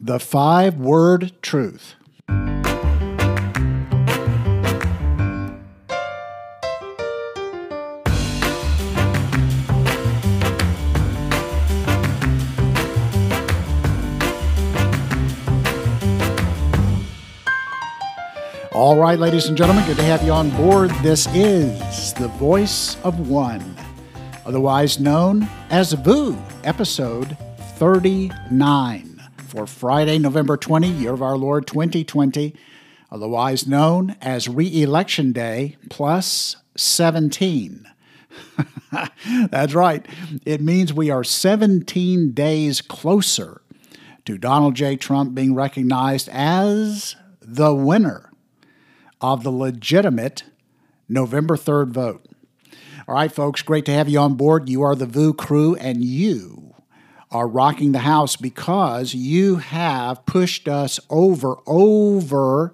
the five word truth. All right, ladies and gentlemen, good to have you on board. This is the Voice of One, otherwise known as VOO, episode 39 for Friday, November 20, year of our Lord 2020, otherwise known as Re Election Day plus 17. That's right. It means we are 17 days closer to Donald J. Trump being recognized as the winner of the legitimate November 3rd vote. All right, folks, great to have you on board. You are the VOO crew, and you are rocking the house because you have pushed us over, over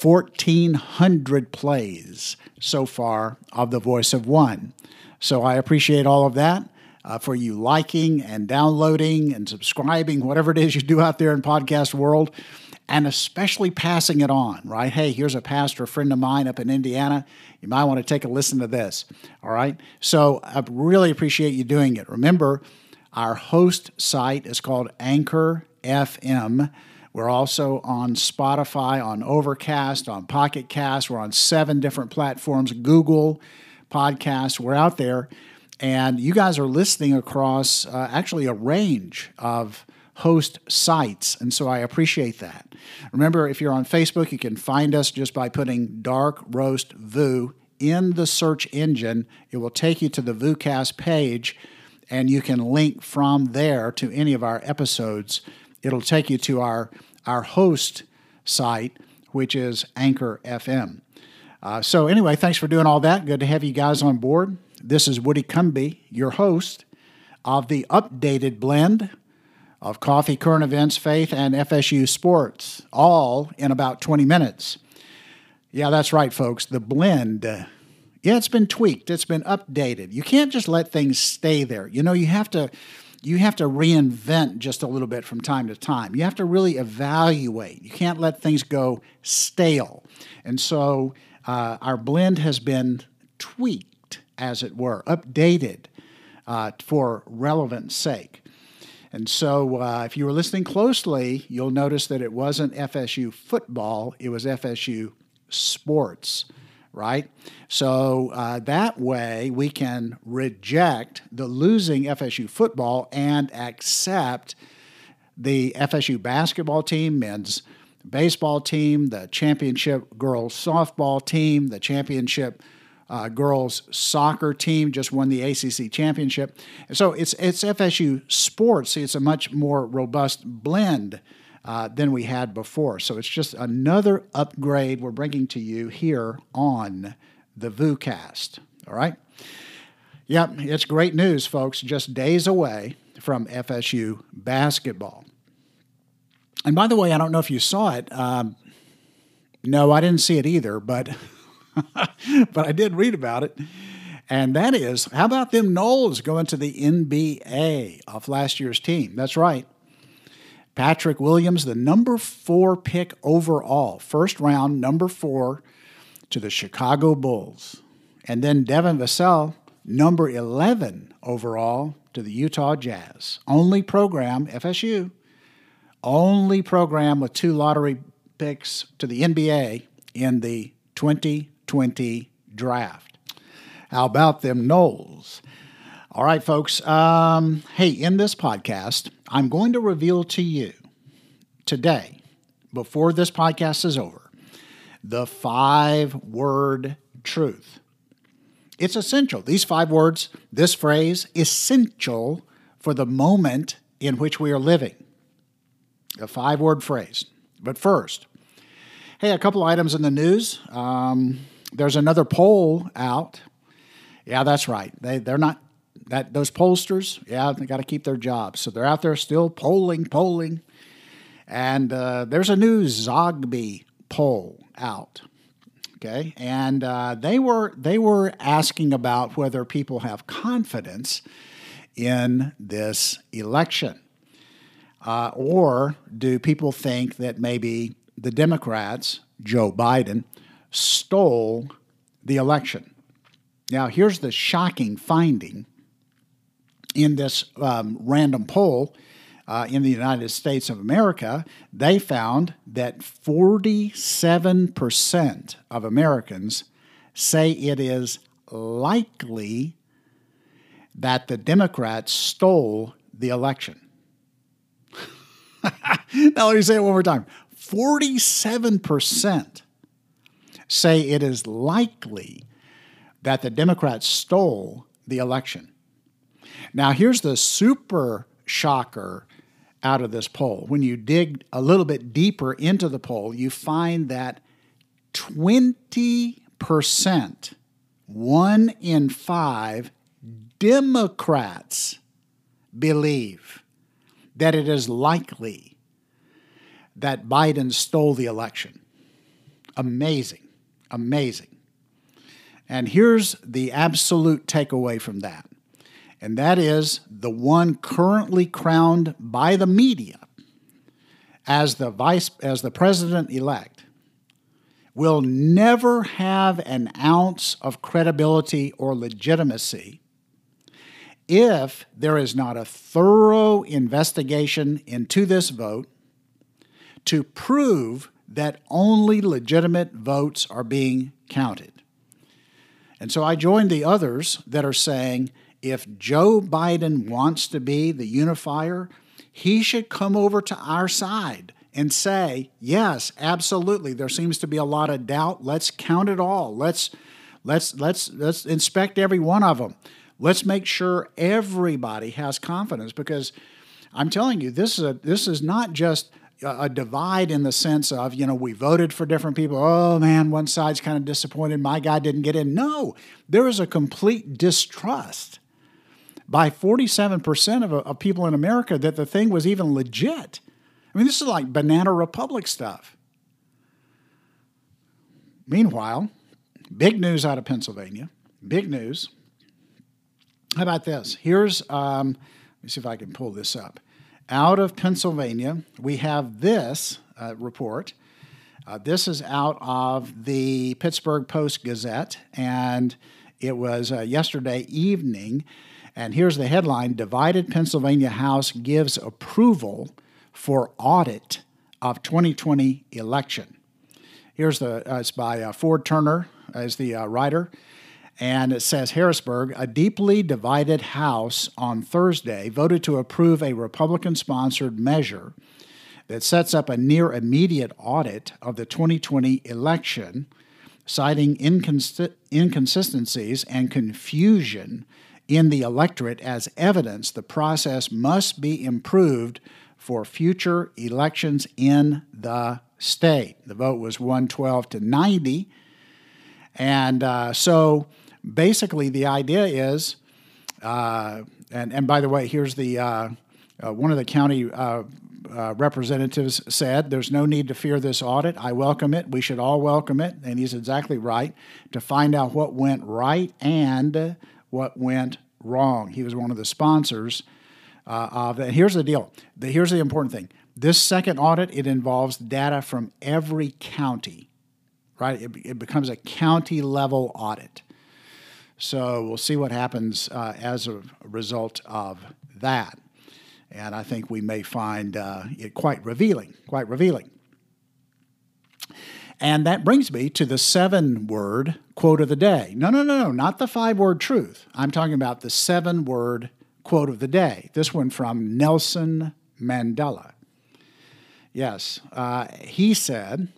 1,400 plays so far of The Voice of One. So I appreciate all of that. Uh, for you liking and downloading and subscribing, whatever it is you do out there in podcast world and especially passing it on, right? Hey, here's a pastor a friend of mine up in Indiana. You might want to take a listen to this, all right? So I really appreciate you doing it. Remember, our host site is called Anchor FM. We're also on Spotify, on Overcast, on Pocket Cast. We're on seven different platforms, Google Podcasts. We're out there. And you guys are listening across uh, actually a range of host sites. And so I appreciate that. Remember, if you're on Facebook, you can find us just by putting Dark Roast VOO in the search engine. It will take you to the VOOcast page, and you can link from there to any of our episodes. It'll take you to our, our host site, which is Anchor FM. Uh, so, anyway, thanks for doing all that. Good to have you guys on board. This is Woody Cumby, your host of the updated blend of coffee, current events, faith, and FSU sports, all in about 20 minutes. Yeah, that's right, folks. The blend. Yeah, it's been tweaked. It's been updated. You can't just let things stay there. You know, you have to you have to reinvent just a little bit from time to time. You have to really evaluate. You can't let things go stale. And so uh, our blend has been tweaked, as it were, updated uh, for relevance sake. And so, uh, if you were listening closely, you'll notice that it wasn't FSU football, it was FSU sports, right? So, uh, that way we can reject the losing FSU football and accept the FSU basketball team, men's baseball team, the championship girls softball team, the championship uh, girls soccer team just won the ACC championship. So it's it's FSU sports. It's a much more robust blend uh, than we had before. So it's just another upgrade we're bringing to you here on the VOOcast. All right. Yep, it's great news, folks. Just days away from FSU basketball. And by the way, I don't know if you saw it. Um, no, I didn't see it either, but but I did read about it. And that is, how about them Noles going to the NBA off last year's team? That's right. Patrick Williams, the number four pick overall, first round, number four to the Chicago Bulls. And then Devin Vassell, number 11 overall to the Utah Jazz. Only program, FSU, only program with two lottery picks to the NBA in the 2020 draft. How about them Noles? All right, folks. Um, hey, in this podcast, I'm going to reveal to you today, before this podcast is over, the five word truth. It's essential. These five words, this phrase, essential for the moment in which we are living. A five word phrase. But first, hey, a couple items in the news. Um, there's another poll out. Yeah, that's right. They they're not that those pollsters. Yeah, they got to keep their jobs, so they're out there still polling, polling. And uh, there's a new Zogby poll out. Okay, and uh, they were they were asking about whether people have confidence in this election. Uh, or do people think that maybe the Democrats, Joe Biden, stole the election? Now, here's the shocking finding in this um, random poll uh, in the United States of America. They found that 47% of Americans say it is likely that the Democrats stole the election. now, let me say it one more time 47% say it is likely that the Democrats stole the election. Now, here's the super shocker out of this poll. When you dig a little bit deeper into the poll, you find that 20%, one in five Democrats believe that it is likely that Biden stole the election. Amazing. Amazing. And here's the absolute takeaway from that. And that is the one currently crowned by the media as the vice as the president elect will never have an ounce of credibility or legitimacy if there is not a thorough investigation into this vote to prove that only legitimate votes are being counted. And so I join the others that are saying if Joe Biden wants to be the unifier, he should come over to our side and say, yes, absolutely. There seems to be a lot of doubt. Let's count it all. Let's let's let's let's inspect every one of them. Let's make sure everybody has confidence because I'm telling you, this is a this is not just a divide in the sense of, you know, we voted for different people. Oh man, one side's kind of disappointed. My guy didn't get in. No, there is a complete distrust by 47% of, of people in America that the thing was even legit. I mean, this is like Banana Republic stuff. Meanwhile, big news out of Pennsylvania. Big news. How about this? Here's, um, let me see if I can pull this up out of Pennsylvania, we have this uh, report. Uh, this is out of the Pittsburgh Post Gazette, and it was uh, yesterday evening. And here's the headline Divided Pennsylvania House gives approval for audit of 2020 election. Here's the, uh, it's by uh, Ford Turner as the uh, writer. And it says Harrisburg, a deeply divided House on Thursday voted to approve a Republican sponsored measure that sets up a near immediate audit of the 2020 election, citing incons- inconsistencies and confusion in the electorate as evidence the process must be improved for future elections in the state. The vote was 112 to 90. And uh, so basically, the idea is, uh, and, and by the way, here's the uh, uh one of the county uh, uh, representatives said, There's no need to fear this audit. I welcome it. We should all welcome it. And he's exactly right to find out what went right and what went wrong. He was one of the sponsors of it. Here's the deal the, here's the important thing this second audit, it involves data from every county, right? It, it becomes a county level audit. So we'll see what happens uh, as a result of that. And I think we may find uh, it quite revealing, quite revealing. And that brings me to the seven word quote of the day. No, no, no, no, not the five word truth. I'm talking about the seven word quote of the day. This one from Nelson Mandela. Yes, uh, he said,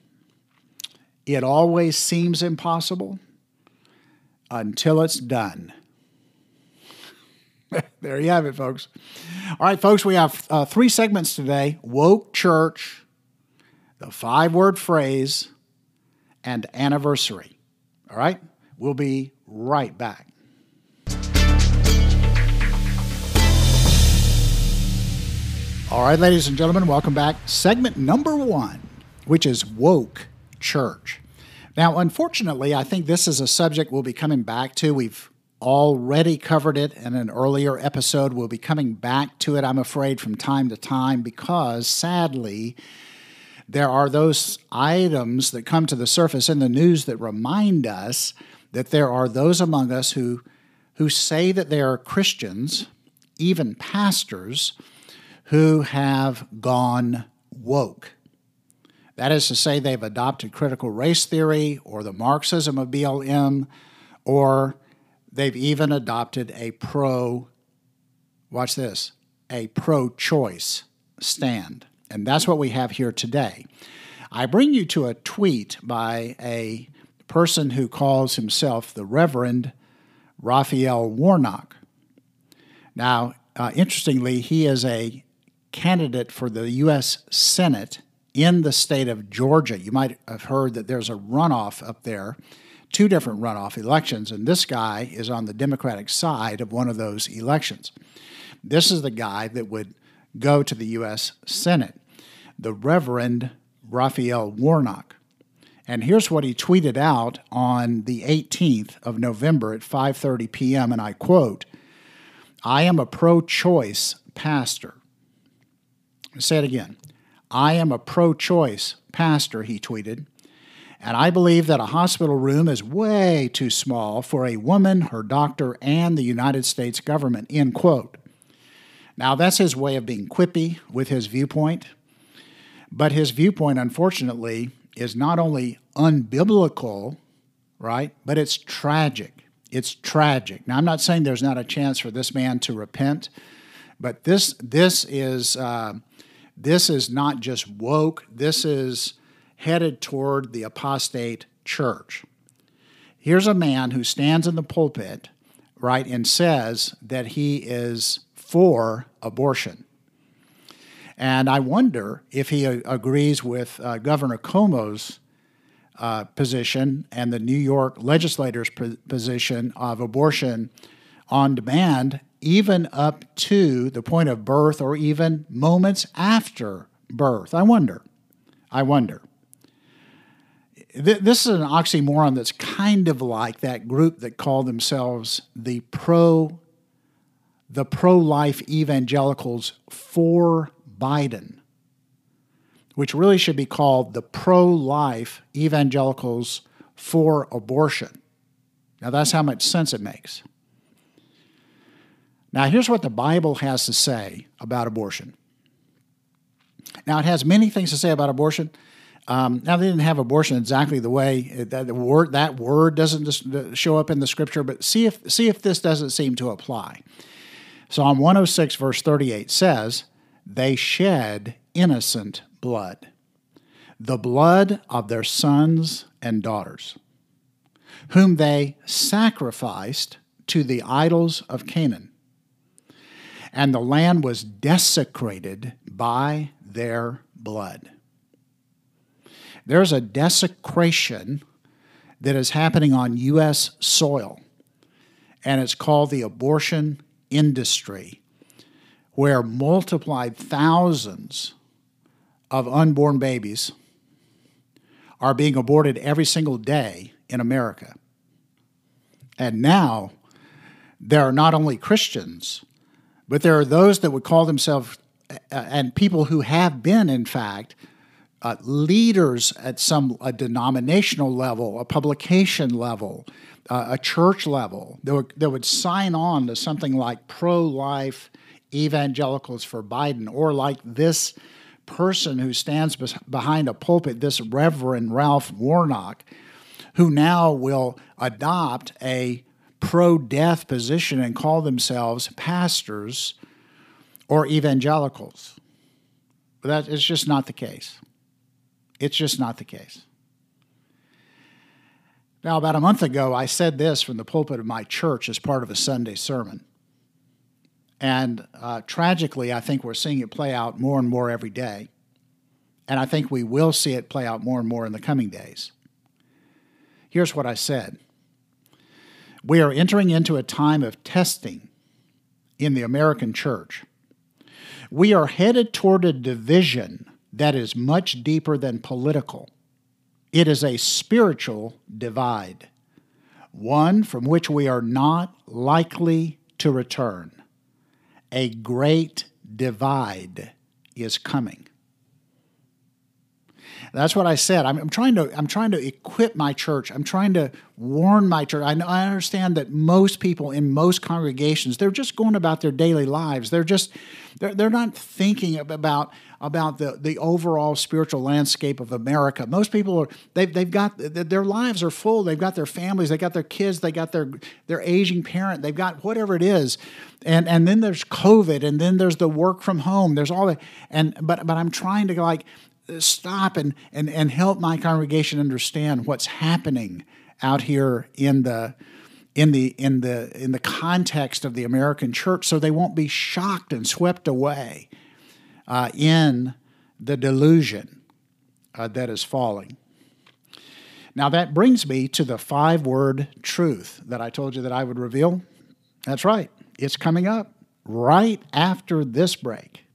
It always seems impossible until it's done. there you have it, folks. All right, folks, we have uh, three segments today woke church, the five word phrase, and anniversary. All right, we'll be right back. All right, ladies and gentlemen, welcome back. Segment number one, which is woke church. Now, unfortunately, I think this is a subject we'll be coming back to. We've already covered it in an earlier episode. We'll be coming back to it, I'm afraid, from time to time because sadly, there are those items that come to the surface in the news that remind us that there are those among us who, who say that they are Christians, even pastors, who have gone woke. That is to say, they've adopted critical race theory or the Marxism of BLM, or they've even adopted a pro, watch this, a pro choice stand. And that's what we have here today. I bring you to a tweet by a person who calls himself the Reverend Raphael Warnock. Now, uh, interestingly, he is a candidate for the U.S. Senate in the state of Georgia. You might have heard that there's a runoff up there, two different runoff elections, and this guy is on the Democratic side of one of those elections. This is the guy that would go to the U.S. Senate, the Reverend Raphael Warnock. And here's what he tweeted out on the 18th of November at 5:30 p.m. and I quote, "I am a pro-choice pastor." say it again. I am a pro-choice pastor, he tweeted. And I believe that a hospital room is way too small for a woman, her doctor, and the United States government, end quote. Now, that's his way of being quippy with his viewpoint, but his viewpoint, unfortunately, is not only unbiblical, right, but it's tragic. It's tragic. Now, I'm not saying there's not a chance for this man to repent, but this this is uh, this is not just woke. This is headed toward the apostate church. Here's a man who stands in the pulpit, right, and says that he is for abortion. And I wonder if he agrees with uh, Governor Cuomo's uh, position and the New York legislators' position of abortion on demand, even up to the point of birth or even moments after birth. I wonder. I wonder. This is an oxymoron that's kind of like that group that call themselves the pro the pro-life evangelicals for Biden, which really should be called the pro life evangelicals for abortion. Now, that's how much sense it makes. Now, here's what the Bible has to say about abortion. Now, it has many things to say about abortion. Um, now, they didn't have abortion exactly the way that the word that word doesn't show up in the scripture, but see if see if this doesn't seem to apply. Psalm 106, verse 38 says, they shed innocent blood, the blood of their sons and daughters, whom they sacrificed to the idols of Canaan. And the land was desecrated by their blood. There's a desecration that is happening on U.S. soil, and it's called the abortion industry where multiplied thousands of unborn babies are being aborted every single day in America. And now there are not only Christians, but there are those that would call themselves, uh, and people who have been, in fact, uh, leaders at some a denominational level, a publication level, uh, a church level, that would, that would sign on to something like pro life evangelicals for Biden, or like this person who stands behind a pulpit, this Reverend Ralph Warnock, who now will adopt a pro death position and call themselves pastors or evangelicals. But that is just not the case. It's just not the case. Now, about a month ago, I said this from the pulpit of my church as part of a Sunday sermon. And uh, tragically, I think we're seeing it play out more and more every day. And I think we will see it play out more and more in the coming days. Here's what I said We are entering into a time of testing in the American church. We are headed toward a division that is much deeper than political, it is a spiritual divide, one from which we are not likely to return. A great divide is coming. That's what I said. I'm, I'm, trying to I'm trying to equip my church. I'm trying to warn my church. I, I understand that most people in most congregations they're just going about their daily lives. They're just they're, they're not thinking about about the, the overall spiritual landscape of America. Most people are they've, they've got their lives are full. They've got their families. They got their kids. They got their their aging parent. They've got whatever it is, and and then there's COVID, and then there's the work from home. There's all that, and but but I'm trying to like stop and, and, and help my congregation understand what's happening out here in the in the in the in the context of the American church, so they won't be shocked and swept away uh, in the delusion uh, that is falling. Now that brings me to the five-word truth that I told you that I would reveal. That's right; it's coming up right after this break.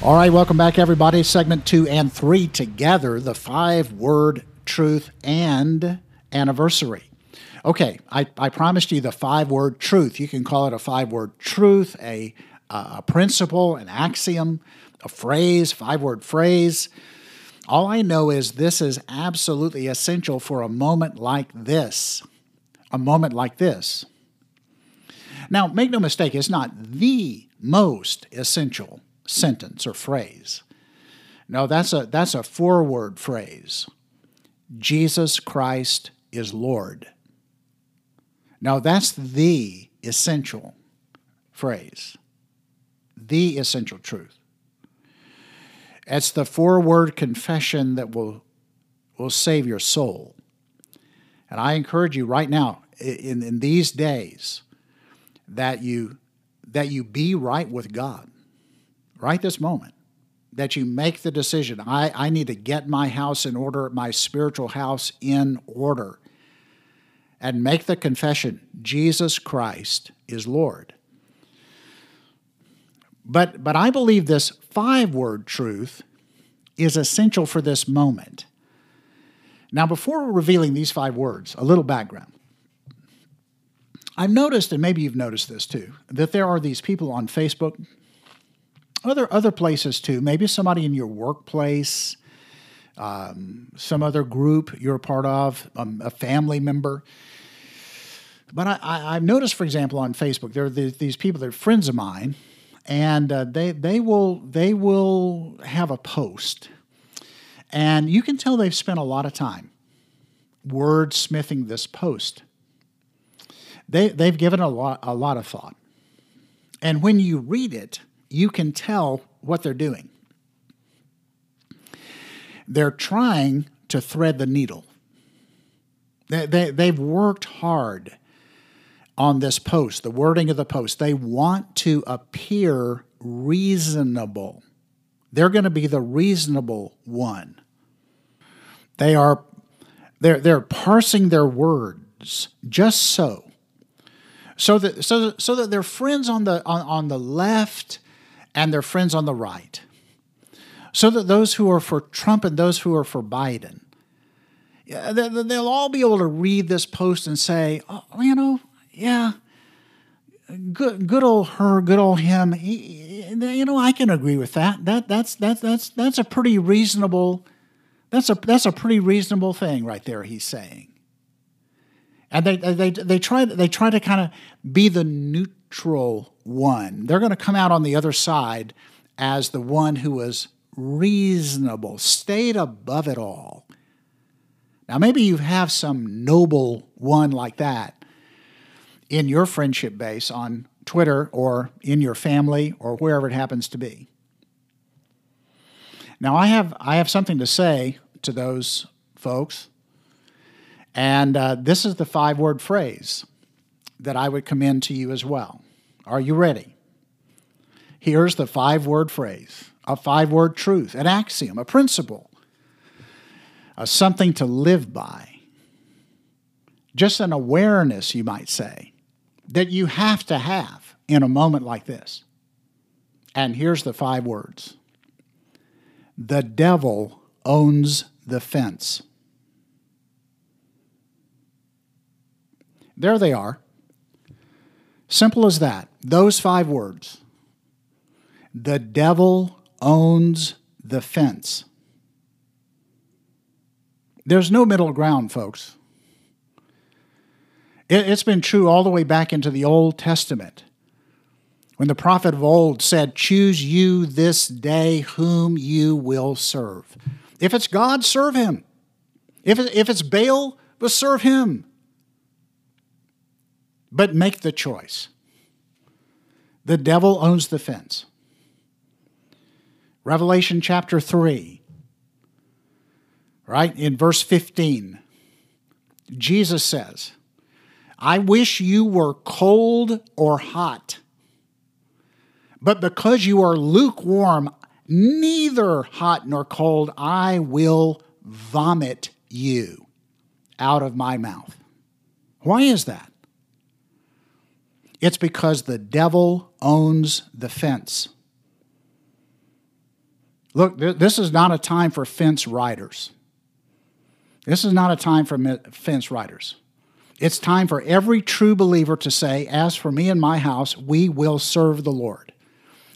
All right, welcome back, everybody. Segment two and three together the five word truth and anniversary. Okay, I, I promised you the five word truth. You can call it a five word truth, a, a principle, an axiom, a phrase, five word phrase. All I know is this is absolutely essential for a moment like this. A moment like this. Now, make no mistake, it's not the most essential sentence or phrase. No, that's a that's a four-word phrase. Jesus Christ is Lord. Now that's the essential phrase. The essential truth. It's the four-word confession that will will save your soul. And I encourage you right now, in, in these days, that you that you be right with God right this moment, that you make the decision I, I need to get my house in order, my spiritual house in order, and make the confession Jesus Christ is Lord. But, but I believe this five word truth is essential for this moment. Now, before revealing these five words, a little background. I've noticed, and maybe you've noticed this too, that there are these people on Facebook other other places too. Maybe somebody in your workplace, um, some other group you're a part of, um, a family member. But I, have noticed, for example, on Facebook, there are these people that are friends of mine, and uh, they they will they will have a post, and you can tell they've spent a lot of time wordsmithing this post. They they've given a lot a lot of thought, and when you read it, you can tell what they're doing. They're trying to thread the needle. They, they, they've worked hard on this post, the wording of the post. They want to appear reasonable. They're going to be the reasonable one. They are they're, they're parsing their words just so. So that, so, so that their friends on the, on, on the left and their friends on the right. So that those who are for Trump and those who are for Biden, they'll all be able to read this post and say, oh, you know, yeah, good, good old her, good old him. He, you know, I can agree with that. That that's that's that's that's a pretty reasonable. That's a that's a pretty reasonable thing right there. He's saying, and they they they try they try to kind of be the neutral one. They're going to come out on the other side as the one who was reasonable, stayed above it all. Now, maybe you have some noble one like that in your friendship base on Twitter or in your family or wherever it happens to be. Now, I have, I have something to say to those folks, and uh, this is the five word phrase that I would commend to you as well. Are you ready? Here's the five word phrase, a five word truth, an axiom, a principle, a something to live by. Just an awareness, you might say, that you have to have in a moment like this. And here's the five words The devil owns the fence. There they are. Simple as that. Those five words. The devil owns the fence. There's no middle ground, folks. It's been true all the way back into the Old Testament. When the prophet of old said, Choose you this day whom you will serve. If it's God, serve him. If, it's Baal, serve him. But make the choice. The devil owns the fence. Revelation chapter 3, right? In verse 15, Jesus says, I wish you were cold or hot. But because you are lukewarm, neither hot nor cold, I will vomit you out of my mouth. Why is that? It's because the devil owns the fence. Look, this is not a time for fence riders. This is not a time for fence riders. It's time for every true believer to say, As for me and my house, we will serve the Lord.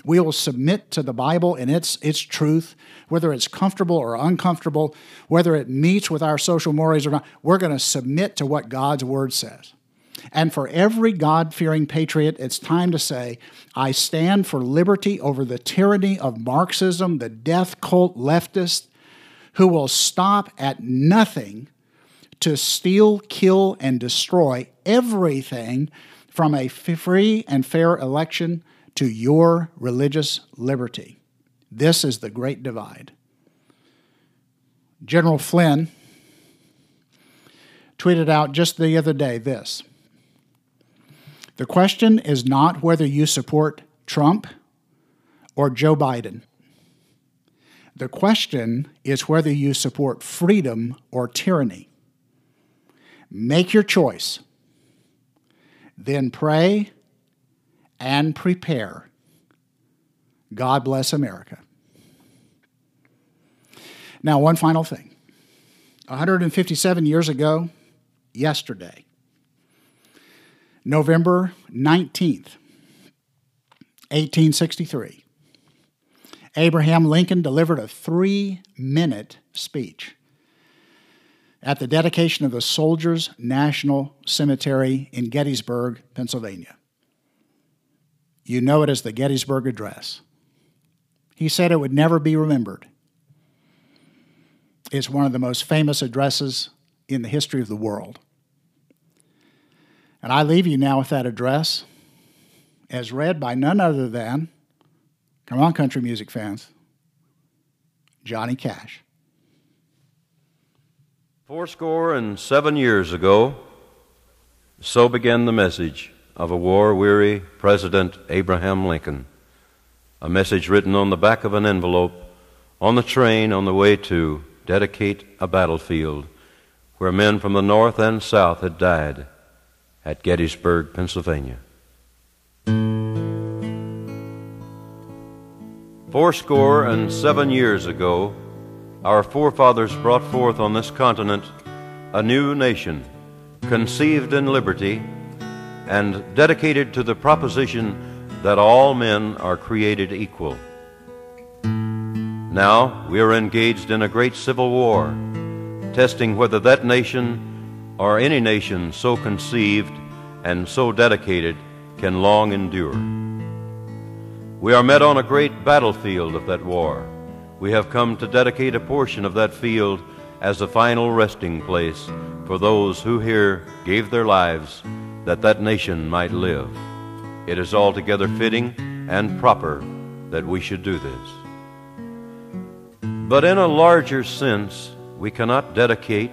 We will submit to the Bible and its, its truth, whether it's comfortable or uncomfortable, whether it meets with our social mores or not. We're going to submit to what God's word says. And for every God fearing patriot, it's time to say, I stand for liberty over the tyranny of Marxism, the death cult leftists, who will stop at nothing to steal, kill, and destroy everything from a free and fair election to your religious liberty. This is the great divide. General Flynn tweeted out just the other day this The question is not whether you support Trump or Joe Biden. The question is whether you support freedom or tyranny. Make your choice. Then pray and prepare. God bless America. Now, one final thing. 157 years ago, yesterday, November 19th, 1863, Abraham Lincoln delivered a three minute speech at the dedication of the Soldiers National Cemetery in Gettysburg, Pennsylvania. You know it as the Gettysburg Address. He said it would never be remembered. It's one of the most famous addresses in the history of the world. And I leave you now with that address as read by none other than, come on, country music fans, Johnny Cash. Fourscore and seven years ago, so began the message of a war weary President Abraham Lincoln. A message written on the back of an envelope on the train on the way to dedicate a battlefield where men from the North and South had died at Gettysburg, Pennsylvania. Fourscore and seven years ago, our forefathers brought forth on this continent a new nation, conceived in liberty and dedicated to the proposition that all men are created equal. Now we are engaged in a great civil war, testing whether that nation or any nation so conceived and so dedicated can long endure. We are met on a great battlefield of that war we have come to dedicate a portion of that field as a final resting place for those who here gave their lives that that nation might live. It is altogether fitting and proper that we should do this. But in a larger sense, we cannot dedicate,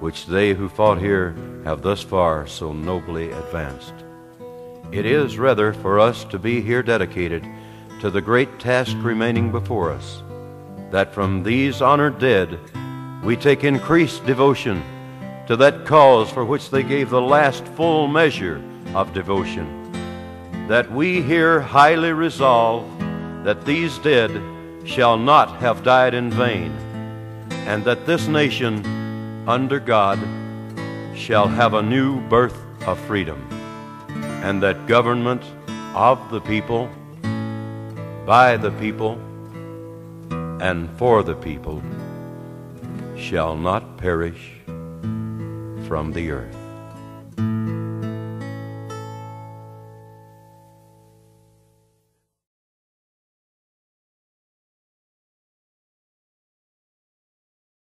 which they who fought here have thus far so nobly advanced. It is rather for us to be here dedicated to the great task remaining before us, that from these honored dead we take increased devotion to that cause for which they gave the last full measure of devotion, that we here highly resolve that these dead shall not have died in vain, and that this nation under God shall have a new birth of freedom, and that government of the people, by the people, and for the people shall not perish from the earth.